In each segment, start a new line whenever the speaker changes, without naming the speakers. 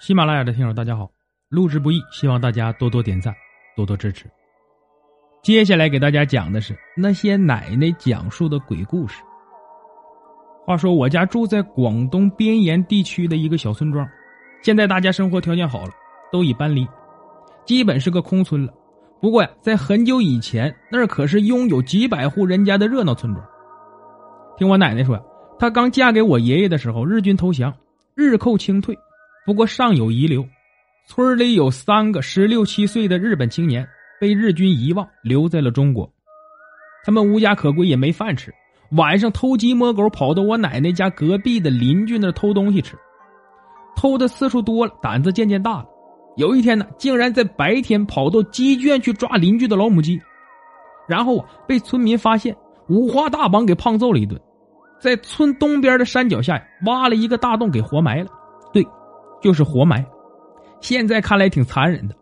喜马拉雅的听友，大家好！录制不易，希望大家多多点赞，多多支持。接下来给大家讲的是那些奶奶讲述的鬼故事。话说我家住在广东边沿地区的一个小村庄，现在大家生活条件好了，都已搬离，基本是个空村了。不过呀，在很久以前，那儿可是拥有几百户人家的热闹村庄。听我奶奶说，她刚嫁给我爷爷的时候，日军投降，日寇清退。不过尚有遗留，村里有三个十六七岁的日本青年被日军遗忘，留在了中国。他们无家可归，也没饭吃，晚上偷鸡摸狗，跑到我奶奶家隔壁的邻居那偷东西吃。偷的次数多了，胆子渐渐大了。有一天呢，竟然在白天跑到鸡圈去抓邻居的老母鸡，然后啊被村民发现，五花大绑给胖揍了一顿，在村东边的山脚下挖了一个大洞给活埋了。就是活埋，现在看来挺残忍的，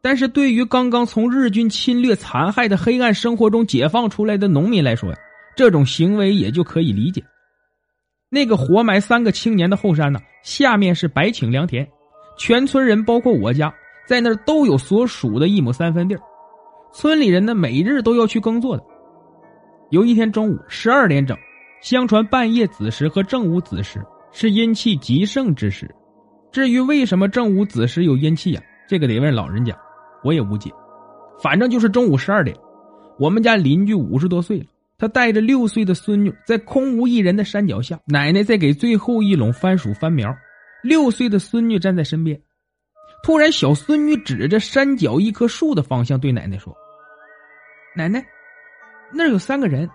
但是对于刚刚从日军侵略残害的黑暗生活中解放出来的农民来说呀，这种行为也就可以理解。那个活埋三个青年的后山呢，下面是百顷良田，全村人包括我家在那儿都有所属的一亩三分地村里人呢每日都要去耕作的。有一天中午十二点整，相传半夜子时和正午子时是阴气极盛之时。至于为什么正午子时有阴气呀？这个得问老人家，我也无解。反正就是中午十二点，我们家邻居五十多岁了，他带着六岁的孙女在空无一人的山脚下，奶奶在给最后一垄番薯翻苗，六岁的孙女站在身边。突然，小孙女指着山脚一棵树的方向对奶奶说：“奶奶，那儿有三个人，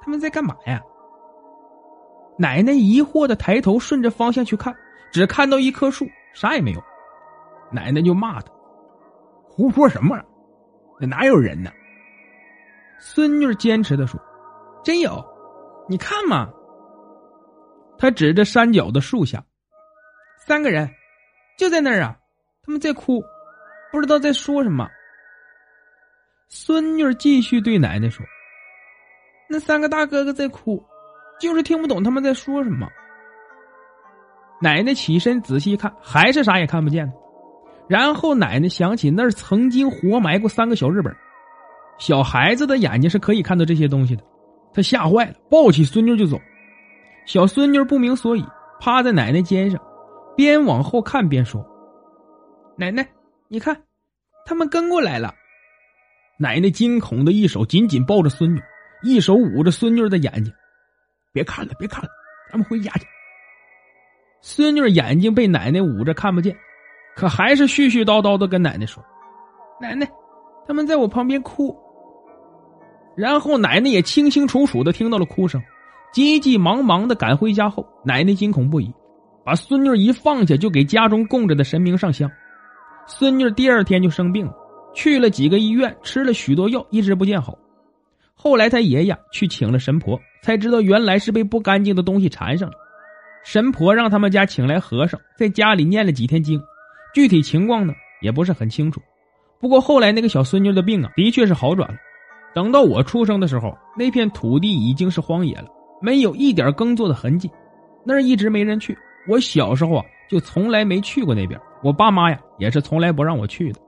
他们在干嘛呀？”奶奶疑惑的抬头顺着方向去看。只看到一棵树，啥也没有。奶奶就骂他：“胡说什么？那哪有人呢？”孙女坚持的说：“真有，你看嘛。”他指着山脚的树下，三个人就在那儿啊，他们在哭，不知道在说什么。孙女继续对奶奶说：“那三个大哥哥在哭，就是听不懂他们在说什么。”奶奶起身仔细一看，还是啥也看不见。然后奶奶想起那儿曾经活埋过三个小日本。小孩子的眼睛是可以看到这些东西的，他吓坏了，抱起孙女就走。小孙女不明所以，趴在奶奶肩上，边往后看边说：“奶奶，你看，他们跟过来了。”奶奶惊恐的一手紧紧抱着孙女，一手捂着孙女的眼睛：“别看了，别看了，咱们回家去。”孙女眼睛被奶奶捂着看不见，可还是絮絮叨叨的跟奶奶说：“奶奶，他们在我旁边哭。”然后奶奶也清清楚楚的听到了哭声，急急忙忙的赶回家后，奶奶惊恐不已，把孙女一放下就给家中供着的神明上香。孙女第二天就生病了，去了几个医院，吃了许多药，一直不见好。后来他爷爷去请了神婆，才知道原来是被不干净的东西缠上了。神婆让他们家请来和尚，在家里念了几天经，具体情况呢也不是很清楚。不过后来那个小孙女的病啊，的确是好转了。等到我出生的时候，那片土地已经是荒野了，没有一点耕作的痕迹，那儿一直没人去。我小时候啊，就从来没去过那边，我爸妈呀也是从来不让我去的。